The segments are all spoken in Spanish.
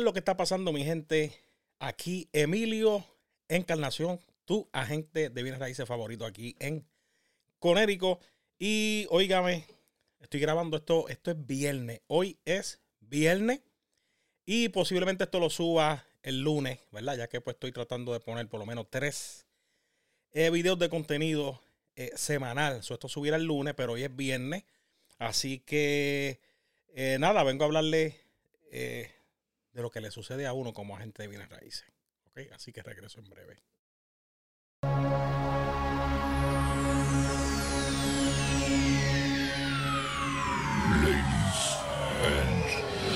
¿Qué es lo que está pasando, mi gente? Aquí Emilio Encarnación, tu agente de bienes raíces favorito aquí en Conérico. Y óigame, estoy grabando esto, esto es viernes. Hoy es viernes y posiblemente esto lo suba el lunes, ¿verdad? Ya que pues estoy tratando de poner por lo menos tres eh, videos de contenido eh, semanal. esto subirá el lunes, pero hoy es viernes. Así que eh, nada, vengo a hablarle de lo que le sucede a uno como agente de bienes raíces. ¿Ok? Así que regreso en breve. Ladies and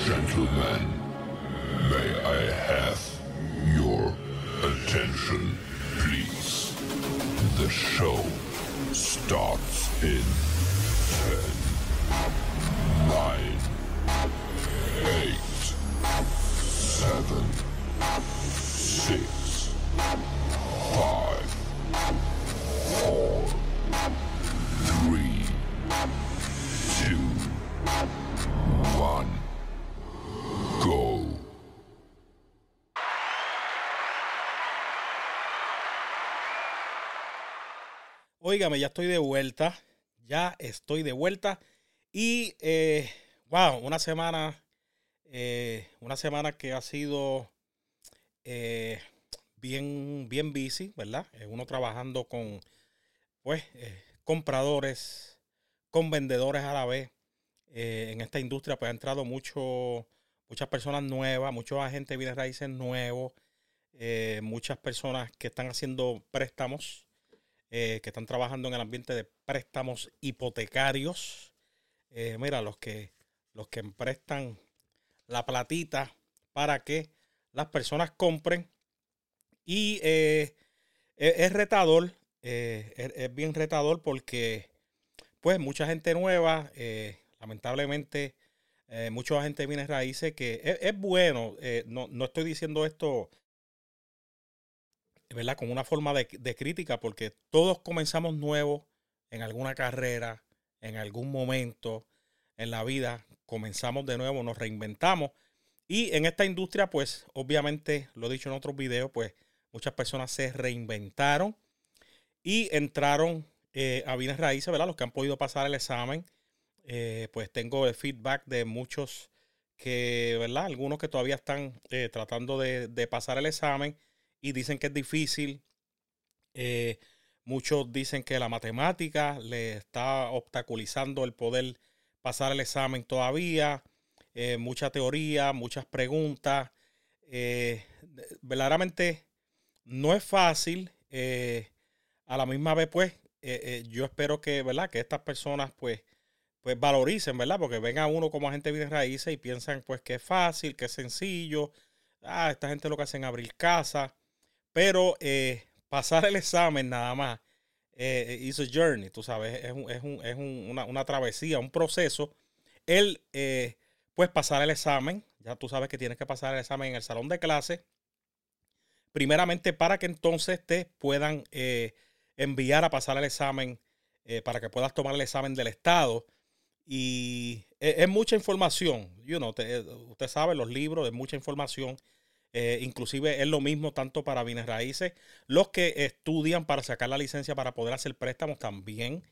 gentlemen, may I have your attention, please? The show starts in 10, Óigame, ya estoy de vuelta. Ya estoy de vuelta. Y, eh, wow, una semana eh, una semana que ha sido eh, bien, bien busy, ¿verdad? Uno trabajando con, pues, compradores, con vendedores a la vez. en esta industria, pues, ha entrado mucho, muchas personas nuevas, muchos agentes de bienes raíces nuevos, muchas personas que están haciendo préstamos, que están trabajando en el ambiente de préstamos hipotecarios. mira, los que, los que prestan la platita para que las personas compren. Y eh, es, retador, eh, es, bien retador porque pues mucha gente nueva, eh, lamentablemente mucha gente viene raíces que es, bueno, no, no, estoy diciendo esto ¿verdad? con una forma de, de crítica porque todos comenzamos nuevos en alguna carrera, en algún momento en la vida comenzamos de nuevo, nos reinventamos. Y en esta industria, pues obviamente, lo he dicho en otros videos, pues muchas personas se reinventaron y entraron eh, a bienes raíces, ¿verdad? Los que han podido pasar el examen. Eh, pues tengo el feedback de muchos que, ¿verdad? Algunos que todavía están eh, tratando de, pasar el examen y dicen que es difícil. muchos dicen que la matemática le está obstaculizando el poder pasar el examen todavía, eh, mucha teoría, muchas preguntas. Eh, verdaderamente no es fácil. Eh, a la misma vez, pues, yo espero que, ¿verdad? Que estas personas, pues, pues valoricen, ¿verdad? Porque ven a uno como agente de raíces y piensan, pues, que es fácil, que es sencillo. Ah, esta gente lo que hacen es abrir casa. Pero pasar el examen nada más eh, it's a journey, tú sabes, es, un, es, un, es una, una, travesía, un proceso. Él, eh, pues pasar el examen, ya tú sabes que tienes que pasar el examen en el salón de clase, primeramente para que entonces te puedan eh, enviar a pasar el examen, eh, para que puedas tomar el examen del Estado. Y es, mucha información, you know, usted sabe, los libros, es mucha información. Eh, inclusive es lo mismo tanto para bienes raíces. Los que estudian para sacar la licencia para poder hacer préstamos también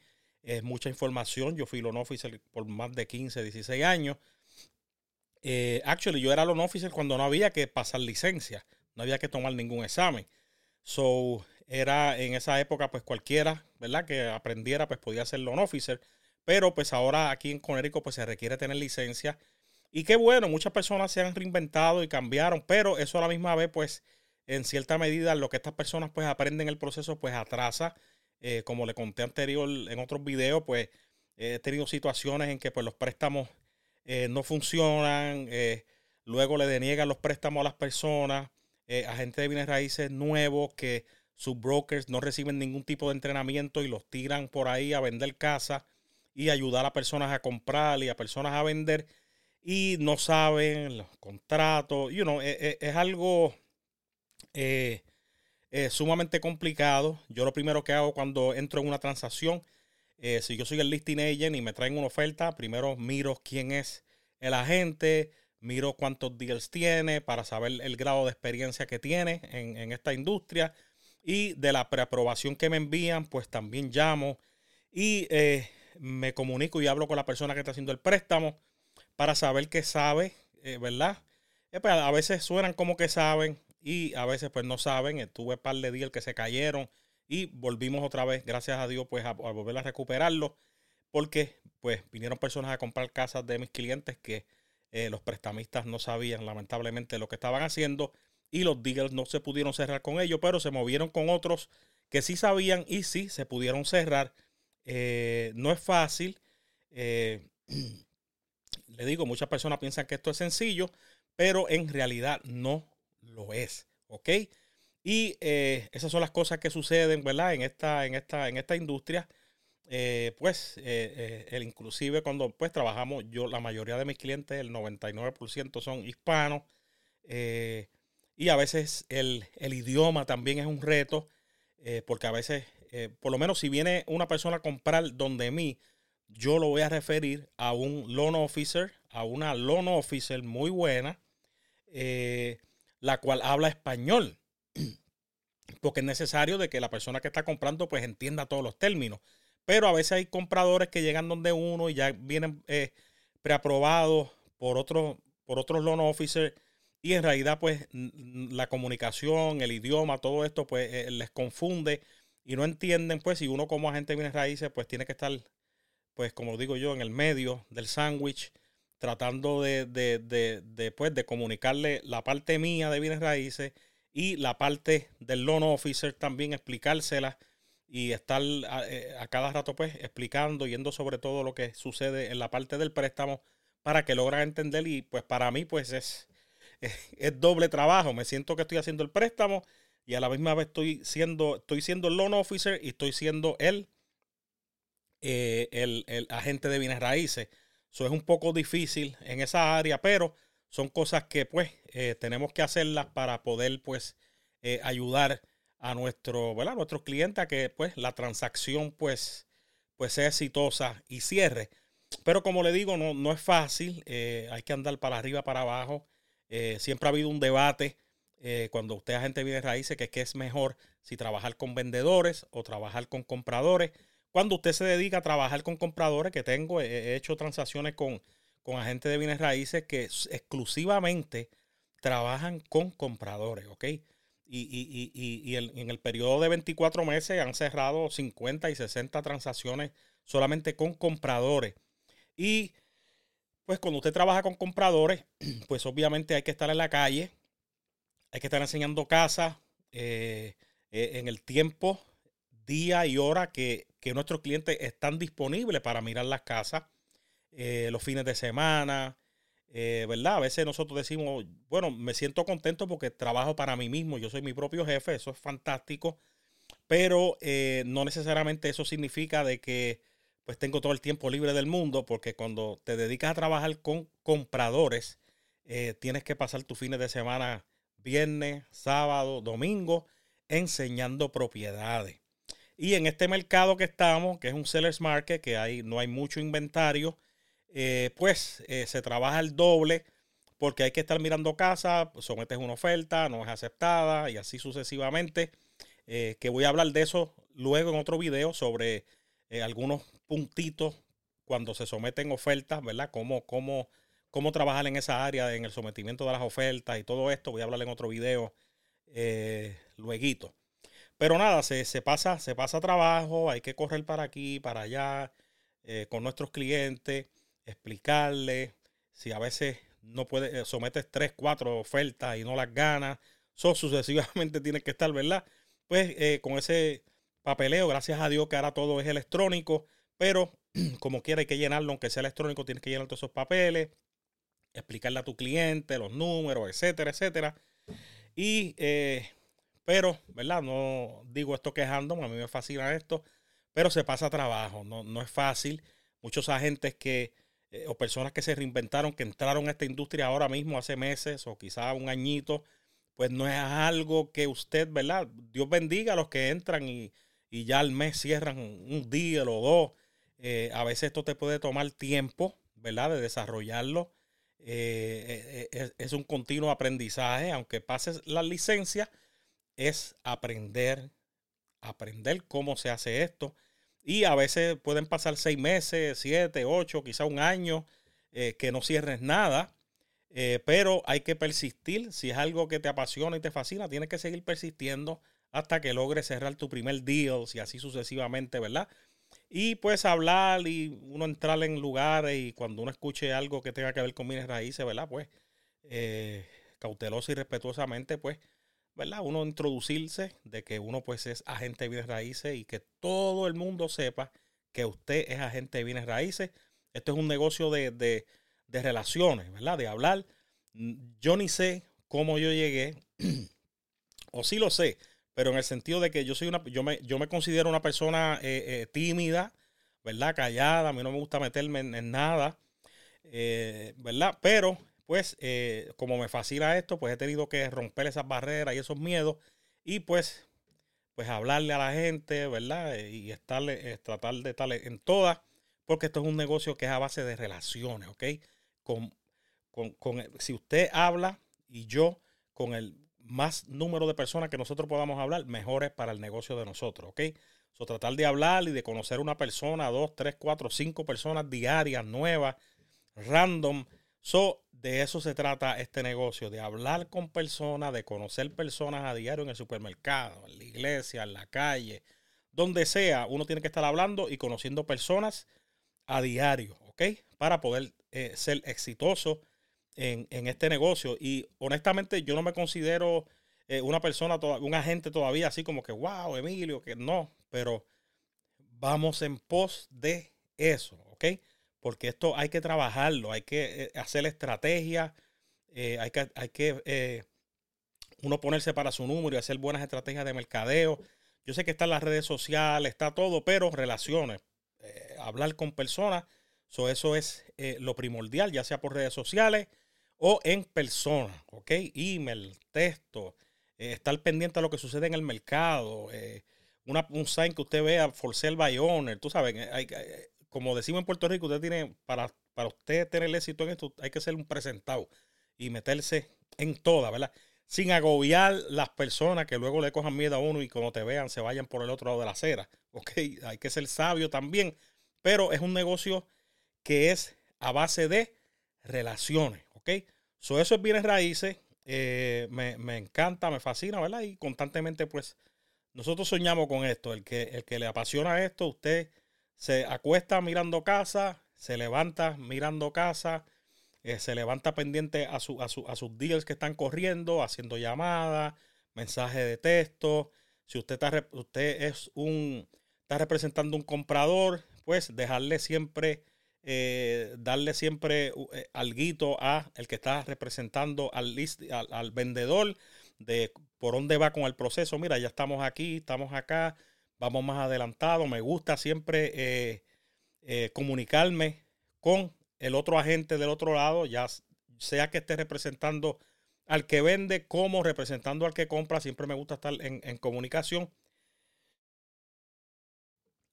es mucha información. Yo fui loan officer por más de 15, 16 años. Eh, actually, yo era loan officer cuando no había que pasar licencia, no había que tomar ningún examen. So, era en esa época, pues cualquiera, ¿verdad? Que aprendiera, pues podía ser loan officer. Pero pues ahora aquí en Conérico, pues se requiere tener licencia y qué bueno, muchas personas se han reinventado y cambiaron, pero eso a la misma vez, pues, en cierta medida, lo que estas personas pues aprenden el proceso, pues atrasa. Eh, como le conté anterior en otros videos, pues he tenido situaciones en que pues los préstamos eh, no funcionan, eh, luego le deniegan los préstamos a las personas, agentes de bienes raíces nuevos que sus brokers no reciben ningún tipo de entrenamiento y los tiran por ahí a vender casa y ayudar a personas a comprar y a personas a vender y no saben los contratos. You know, es, e, es, algo eh, sumamente complicado. Yo lo primero que hago cuando entro en una transacción, eh, si yo soy el listing agent y me traen una oferta, primero miro quién es el agente, miro cuántos deals tiene para saber el grado de experiencia que tiene en, en esta industria y de la preaprobación que me envían, pues también llamo y eh, me comunico y hablo con la persona que está haciendo el préstamo para saber que sabe, eh, ¿verdad? Eh, pues, a veces suenan como que saben y a veces pues no saben. Tuve un par de días que se cayeron y volvimos otra vez, gracias a Dios, pues a, volver a recuperarlo porque pues vinieron personas a comprar casas de mis clientes que los prestamistas no sabían lamentablemente lo que estaban haciendo y los deals no se pudieron cerrar con ellos, pero se movieron con otros que sí sabían y sí se pudieron cerrar. Eh, no es fácil. Eh, le digo, muchas personas piensan que esto es sencillo, pero en realidad no lo es. ¿Ok? Y eh, esas son las cosas que suceden, ¿verdad? En esta, en esta, en esta industria. pues, el, inclusive cuando pues trabajamos, yo, la mayoría de mis clientes, el 99% son hispanos. Y a veces el, idioma también es un reto, eh, porque a veces, eh, por lo menos si viene una persona a comprar donde mí, yo lo voy a referir a un loan officer, a una loan officer muy buena, eh, la cual habla español. Porque es necesario de que la persona que está comprando pues entienda todos los términos. Pero a veces hay compradores que llegan donde uno y ya vienen preaprobados por otros por otros loan officers y en realidad, pues, la comunicación, el idioma, todo esto, pues, eh, les confunde y no entienden, pues, si uno como agente de bienes raíces, pues, tiene que estar, pues, como digo yo, en el medio del sándwich, tratando de, de, de, pues, de comunicarle la parte mía de bienes raíces y la parte del loan officer también, explicársela y estar a, eh, a, cada rato, pues, explicando, yendo sobre todo lo que sucede en la parte del préstamo para que logran entender y, pues, para mí, pues, es es doble trabajo. Me siento que estoy haciendo el préstamo y a la misma vez estoy siendo, estoy siendo el loan officer y estoy siendo el, eh, el, agente de bienes raíces. Eso es un poco difícil en esa área, pero son cosas que pues eh, tenemos que hacerlas para poder pues eh, ayudar a nuestro, ¿verdad? clientes a que pues la transacción pues, pues sea exitosa y cierre. Pero como le digo, no, no es fácil, hay que andar para arriba, para abajo. Siempre ha habido un debate cuando usted agente viene raíces que qué es mejor si trabajar con vendedores o trabajar con compradores. Cuando usted se dedica a trabajar con compradores, que tengo, he hecho transacciones con, con agentes de bienes raíces que exclusivamente trabajan con compradores, ¿ok? Y, y, en el periodo de 24 meses han cerrado 50 y 60 transacciones solamente con compradores. Y pues cuando usted trabaja con compradores, pues obviamente hay que estar en la calle, hay que estar enseñando casas eh, eh, en el tiempo, día y hora que, nuestros clientes están disponibles para mirar las casas, eh, los fines de semana, ¿verdad? A veces nosotros decimos, bueno, me siento contento porque trabajo para mí mismo, yo soy mi propio jefe, eso es fantástico, pero no necesariamente eso significa de que pues tengo todo el tiempo libre del mundo, porque cuando te dedicas a trabajar con compradores, eh, tienes que pasar tus fines de semana, viernes, sábado, domingo, enseñando propiedades. Y en este mercado que estamos, que es un seller's market, que hay, no hay mucho inventario, eh, pues eh, se trabaja el doble porque hay que estar mirando casa, sometes una oferta, no es aceptada y así sucesivamente. que voy a hablar de eso luego en otro video sobre algunos puntitos cuando se someten ofertas, ¿verdad? Cómo, cómo, cómo trabajar en esa área, en el sometimiento de las ofertas y todo esto. Voy a hablar en otro video eh, luego. Pero nada, se, pasa, se pasa trabajo, hay que correr para aquí, para allá, eh, con nuestros clientes, explicarles. Si a veces no puedes, eh, sometes tres, cuatro ofertas y no las ganas, so, sucesivamente tienes que estar, ¿verdad? Pues eh, con ese papeleo, gracias a Dios que ahora todo es electrónico, pero como quiera hay que llenarlo, aunque sea electrónico, tienes que llenar todos esos papeles, explicarle a tu cliente los números, etcétera, etcétera. Y, pero, ¿verdad? No digo esto quejándome, a mí me fascina esto, pero se pasa trabajo, no, no es fácil. Muchos agentes que, eh, o personas que se reinventaron, que entraron a esta industria ahora mismo, hace meses o quizá un añito, pues no es algo que usted, ¿verdad? Dios bendiga a los que entran y, y ya al mes cierran un día o dos. Eh, a veces esto te puede tomar tiempo, ¿verdad? De desarrollarlo. eh, es, es, un continuo aprendizaje, aunque pases la licencia, es aprender, aprender cómo se hace esto. Y a veces pueden pasar seis meses, siete, ocho, quizá un año, que no cierres nada. pero hay que persistir. Si es algo que te apasiona y te fascina, tienes que seguir persistiendo hasta que logres cerrar tu primer deal y así sucesivamente, ¿verdad? Y pues hablar y uno entrar en lugares y cuando uno escuche algo que tenga que ver con bienes raíces, ¿verdad? Pues eh, cauteloso y respetuosamente, pues, ¿verdad? Uno introducirse de que uno pues es agente de bienes raíces y que todo el mundo sepa que usted es agente de bienes raíces. Esto es un negocio de, de, relaciones, ¿verdad? De hablar. Yo ni sé cómo yo llegué, o sí lo sé, pero en el sentido de que yo soy una, yo me, yo me considero una persona eh, eh, tímida, ¿verdad? Callada, a mí no me gusta meterme en, nada, eh, ¿verdad? Pero, pues, como me fascina esto, pues he tenido que romper esas barreras y esos miedos y pues, pues hablarle a la gente, ¿verdad? Y estarle, tratar de estar en todas, porque esto es un negocio que es a base de relaciones, ¿ok? Con, con, con si usted habla y yo con el más número de personas que nosotros podamos hablar, mejores para el negocio de nosotros, ¿ok? So, tratar de hablar y de conocer una persona, dos, tres, cuatro, cinco personas diarias, nuevas, random. So, de eso se trata este negocio, de hablar con personas, de conocer personas a diario en el supermercado, en la iglesia, en la calle, donde sea, uno tiene que estar hablando y conociendo personas a diario, ¿ok? Para poder eh, ser exitoso en, este negocio. Y honestamente yo no me considero eh, una persona, un agente todavía así como que, wow, Emilio, que no, pero vamos en pos de eso, ¿ok? Porque esto hay que trabajarlo, hay que eh, hacer estrategia, eh, hay que, hay que uno ponerse para su número y hacer buenas estrategias de mercadeo. Yo sé que está en las redes sociales, está todo, pero relaciones, hablar con personas, eso es lo primordial, ya sea por redes sociales, o en persona, ¿ok? Email, texto, eh, estar pendiente de lo que sucede en el mercado, eh, un sign que usted vea for sale by owner, tú sabes, eh, hay, como decimos en Puerto Rico, usted tiene, para, para usted tener éxito en esto, hay que ser un presentado y meterse en toda, ¿verdad? Sin agobiar las personas que luego le cojan miedo a uno y cuando te vean se vayan por el otro lado de la acera, ¿ok? Hay que ser sabio también, pero es un negocio que es a base de relaciones, ¿ok? So, eso es bienes raíces. Eh, me, encanta, me fascina, ¿verdad? Y constantemente, pues, nosotros soñamos con esto. El que, el que le apasiona esto, usted se acuesta mirando casa, se levanta mirando casa, eh, se levanta pendiente a, su, a, a, sus deals que están corriendo, haciendo llamadas, mensajes de texto. Si usted, está, usted es un, está representando un comprador, pues dejarle siempre eh, darle siempre eh, alguito a el que está representando al, al, vendedor de por dónde va con el proceso. Mira, ya estamos aquí, estamos acá, vamos más adelantado. Me gusta siempre eh, comunicarme con el otro agente del otro lado, ya sea que esté representando al que vende como representando al que compra. Siempre me gusta estar en, en comunicación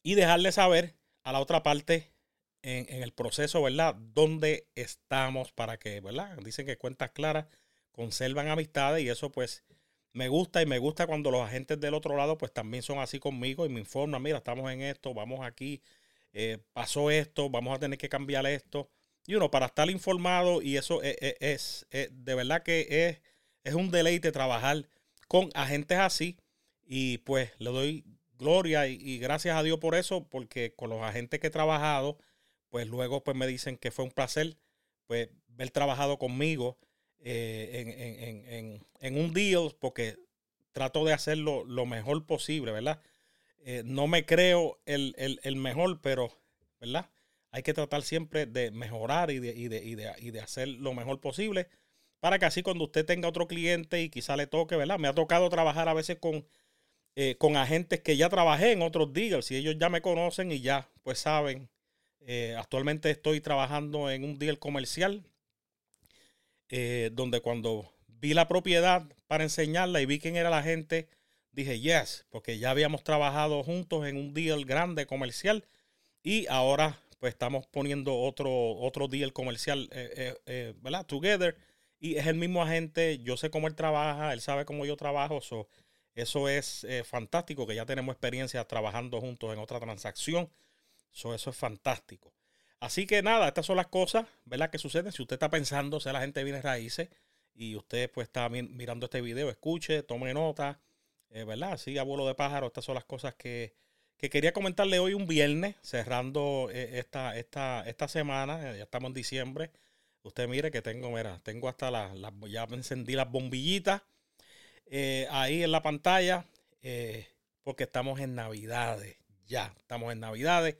y dejarle saber a la otra parte en, el proceso, ¿verdad? ¿Dónde estamos para que, ¿verdad? Dicen que cuentas claras conservan amistades y eso pues me gusta y me gusta cuando los agentes del otro lado pues también son así conmigo y me informan, mira, estamos en esto, vamos aquí, eh, pasó esto, vamos a tener que cambiar esto. Y uno, para estar informado y eso e, e, es, es, de verdad que es, es un deleite trabajar con agentes así y pues le doy gloria y, y gracias a Dios por eso, porque con los agentes que he trabajado, pues luego pues me dicen que fue un placer pues ver trabajado conmigo eh, en, un deal porque trato de hacerlo lo mejor posible, ¿verdad? Eh, no me creo el, mejor, pero, ¿verdad? Hay que tratar siempre de mejorar y de, y, de, y, de, hacer lo mejor posible para que así cuando usted tenga otro cliente y quizá le toque, ¿verdad? Me ha tocado trabajar a veces con, eh, con agentes que ya trabajé en otros deals y ellos ya me conocen y ya pues saben eh, actualmente estoy trabajando en un deal comercial eh, donde cuando vi la propiedad para enseñarla y vi quién era la gente, dije yes, porque ya habíamos trabajado juntos en un deal grande comercial y ahora pues estamos poniendo otro, otro deal comercial, eh, eh, ¿verdad? Together. Y es el mismo agente, yo sé cómo él trabaja, él sabe cómo yo trabajo. eso es fantástico, que ya tenemos experiencia trabajando juntos en otra transacción. eso es fantástico. Así que nada, estas son las cosas, ¿verdad? Que suceden. Si usted está pensando ser la gente viene raíces y usted pues está mirando este video, escuche, tome nota, ¿verdad? Así, abuelo de pájaro, estas son las cosas que, que quería comentarle hoy un viernes, cerrando eh, esta, esta, esta semana, ya estamos en diciembre. Usted mire que tengo, mira, tengo hasta las, ya encendí las bombillitas eh, ahí en la pantalla, eh, porque estamos en Navidades, ya, estamos en Navidades.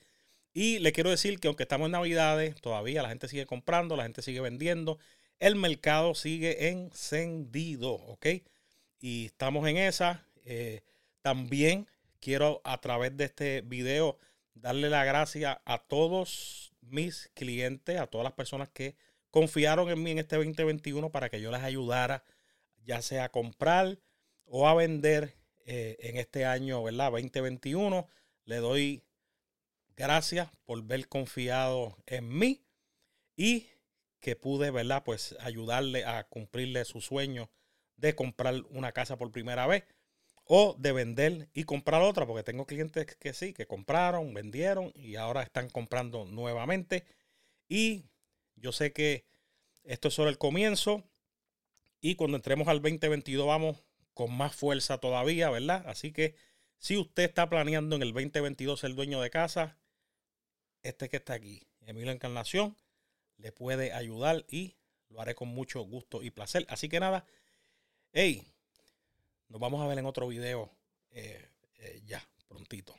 Y le quiero decir que aunque estamos en Navidades, todavía la gente sigue comprando, la gente sigue vendiendo, el mercado sigue encendido, ¿ok? Y estamos en esa. también quiero a través de este video darle la gracia a todos mis clientes, a todas las personas que confiaron en mí en este 2021 para que yo les ayudara, ya sea a comprar o a vender eh, en este año, ¿verdad? 2021. Le doy gracias por ver confiado en mí y que pude, ¿verdad? Pues ayudarle a cumplirle su sueño de comprar una casa por primera vez o de vender y comprar otra, porque tengo clientes que sí, que compraron, vendieron y ahora están comprando nuevamente. Y yo sé que esto es solo el comienzo y cuando entremos al 2022 vamos con más fuerza todavía, ¿verdad? Así que si usted está planeando en el 2022 ser dueño de casa, este que está aquí, Emilio Encarnación, le puede ayudar y lo haré con mucho gusto y placer. Así que nada, hey, nos vamos a ver en otro video eh, eh, ya, prontito.